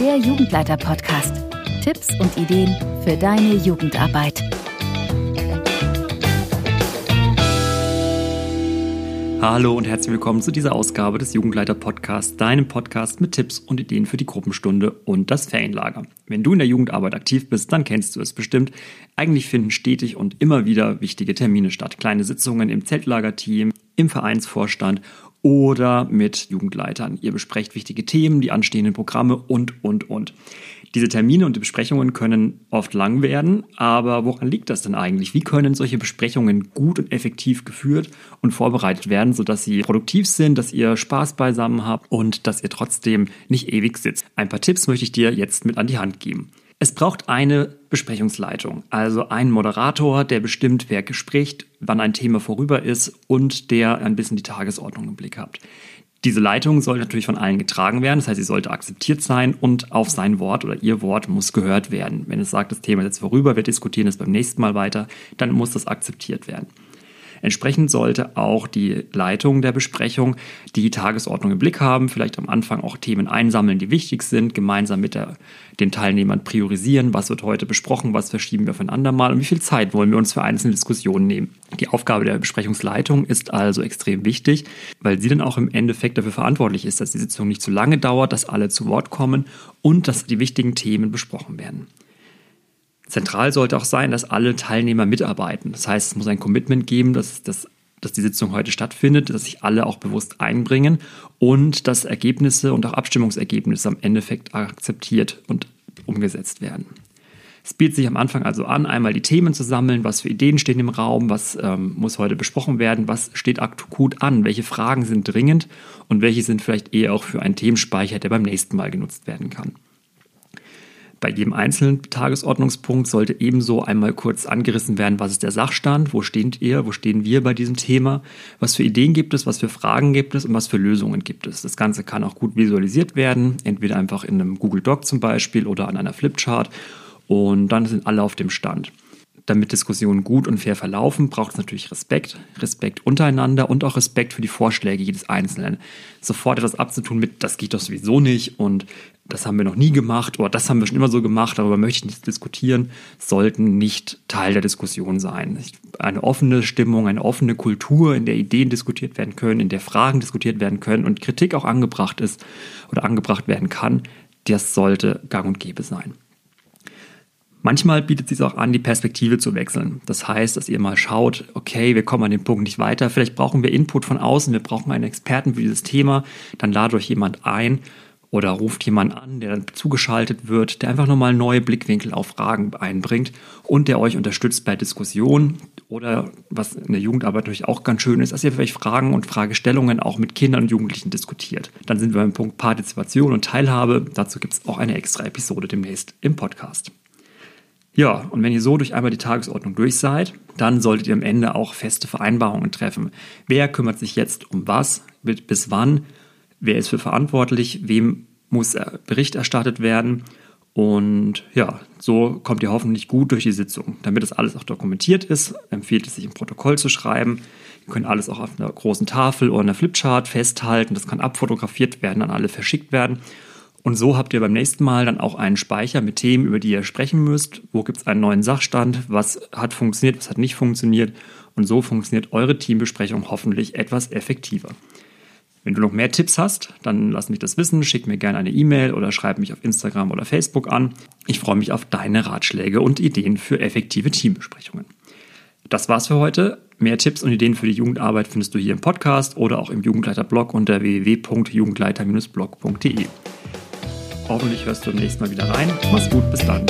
der Jugendleiter-Podcast. Tipps und Ideen für deine Jugendarbeit. Hallo und herzlich willkommen zu dieser Ausgabe des Jugendleiter-Podcasts, deinem Podcast mit Tipps und Ideen für die Gruppenstunde und das Ferienlager. Wenn du in der Jugendarbeit aktiv bist, dann kennst du es bestimmt. Eigentlich finden stetig und immer wieder wichtige Termine statt. Kleine Sitzungen im Zeltlagerteam, im Vereinsvorstand oder mit Jugendleitern. Ihr besprecht wichtige Themen, die anstehenden Programme und, und, und. Diese Termine und die Besprechungen können oft lang werden, aber woran liegt das denn eigentlich? Wie können solche Besprechungen gut und effektiv geführt und vorbereitet werden, sodass sie produktiv sind, dass ihr Spaß beisammen habt und dass ihr trotzdem nicht ewig sitzt? Ein paar Tipps möchte ich dir jetzt mit an die Hand geben. Es braucht eine Besprechungsleitung, also einen Moderator, der bestimmt, wer spricht, wann ein Thema vorüber ist und der ein bisschen die Tagesordnung im Blick hat. Diese Leitung soll natürlich von allen getragen werden, das heißt, sie sollte akzeptiert sein und auf sein Wort oder ihr Wort muss gehört werden. Wenn es sagt, das Thema ist jetzt vorüber, wir diskutieren es beim nächsten Mal weiter, dann muss das akzeptiert werden. Entsprechend sollte auch die Leitung der Besprechung die Tagesordnung im Blick haben, vielleicht am Anfang auch Themen einsammeln, die wichtig sind, gemeinsam mit der, den Teilnehmern priorisieren, was wird heute besprochen, was verschieben wir auf ein andermal und wie viel Zeit wollen wir uns für einzelne Diskussionen nehmen. Die Aufgabe der Besprechungsleitung ist also extrem wichtig, weil sie dann auch im Endeffekt dafür verantwortlich ist, dass die Sitzung nicht zu lange dauert, dass alle zu Wort kommen und dass die wichtigen Themen besprochen werden. Zentral sollte auch sein, dass alle Teilnehmer mitarbeiten. Das heißt, es muss ein Commitment geben, dass, dass, dass die Sitzung heute stattfindet, dass sich alle auch bewusst einbringen und dass Ergebnisse und auch Abstimmungsergebnisse am Endeffekt akzeptiert und umgesetzt werden. Es bietet sich am Anfang also an, einmal die Themen zu sammeln, was für Ideen stehen im Raum, was ähm, muss heute besprochen werden, was steht akut an, welche Fragen sind dringend und welche sind vielleicht eher auch für einen Themenspeicher, der beim nächsten Mal genutzt werden kann. Bei jedem einzelnen Tagesordnungspunkt sollte ebenso einmal kurz angerissen werden, was ist der Sachstand, wo steht ihr, wo stehen wir bei diesem Thema, was für Ideen gibt es, was für Fragen gibt es und was für Lösungen gibt es. Das Ganze kann auch gut visualisiert werden, entweder einfach in einem Google Doc zum Beispiel oder an einer Flipchart und dann sind alle auf dem Stand damit Diskussionen gut und fair verlaufen, braucht es natürlich Respekt. Respekt untereinander und auch Respekt für die Vorschläge jedes Einzelnen. Sofort etwas abzutun mit, das geht doch sowieso nicht und das haben wir noch nie gemacht oder das haben wir schon immer so gemacht, darüber möchte ich nicht diskutieren, sollten nicht Teil der Diskussion sein. Eine offene Stimmung, eine offene Kultur, in der Ideen diskutiert werden können, in der Fragen diskutiert werden können und Kritik auch angebracht ist oder angebracht werden kann, das sollte gang und gäbe sein. Manchmal bietet es sich auch an, die Perspektive zu wechseln. Das heißt, dass ihr mal schaut, okay, wir kommen an dem Punkt nicht weiter, vielleicht brauchen wir Input von außen, wir brauchen einen Experten für dieses Thema, dann ladet euch jemand ein oder ruft jemand an, der dann zugeschaltet wird, der einfach nochmal neue Blickwinkel auf Fragen einbringt und der euch unterstützt bei Diskussionen oder was in der Jugendarbeit natürlich auch ganz schön ist, dass ihr vielleicht Fragen und Fragestellungen auch mit Kindern und Jugendlichen diskutiert. Dann sind wir beim Punkt Partizipation und Teilhabe. Dazu gibt es auch eine extra Episode demnächst im Podcast. Ja, und wenn ihr so durch einmal die Tagesordnung durch seid, dann solltet ihr am Ende auch feste Vereinbarungen treffen. Wer kümmert sich jetzt um was, bis wann, wer ist für verantwortlich, wem muss Bericht erstattet werden. Und ja, so kommt ihr hoffentlich gut durch die Sitzung. Damit das alles auch dokumentiert ist, empfiehlt es sich im Protokoll zu schreiben. Ihr könnt alles auch auf einer großen Tafel oder einer Flipchart festhalten. Das kann abfotografiert werden, an alle verschickt werden. Und so habt ihr beim nächsten Mal dann auch einen Speicher mit Themen, über die ihr sprechen müsst. Wo gibt es einen neuen Sachstand? Was hat funktioniert? Was hat nicht funktioniert? Und so funktioniert eure Teambesprechung hoffentlich etwas effektiver. Wenn du noch mehr Tipps hast, dann lass mich das wissen, schick mir gerne eine E-Mail oder schreib mich auf Instagram oder Facebook an. Ich freue mich auf deine Ratschläge und Ideen für effektive Teambesprechungen. Das war's für heute. Mehr Tipps und Ideen für die Jugendarbeit findest du hier im Podcast oder auch im Jugendleiter-Blog unter www.jugendleiter-blog.de. Hoffentlich hörst du beim nächsten Mal wieder rein. Mach's gut, bis dann.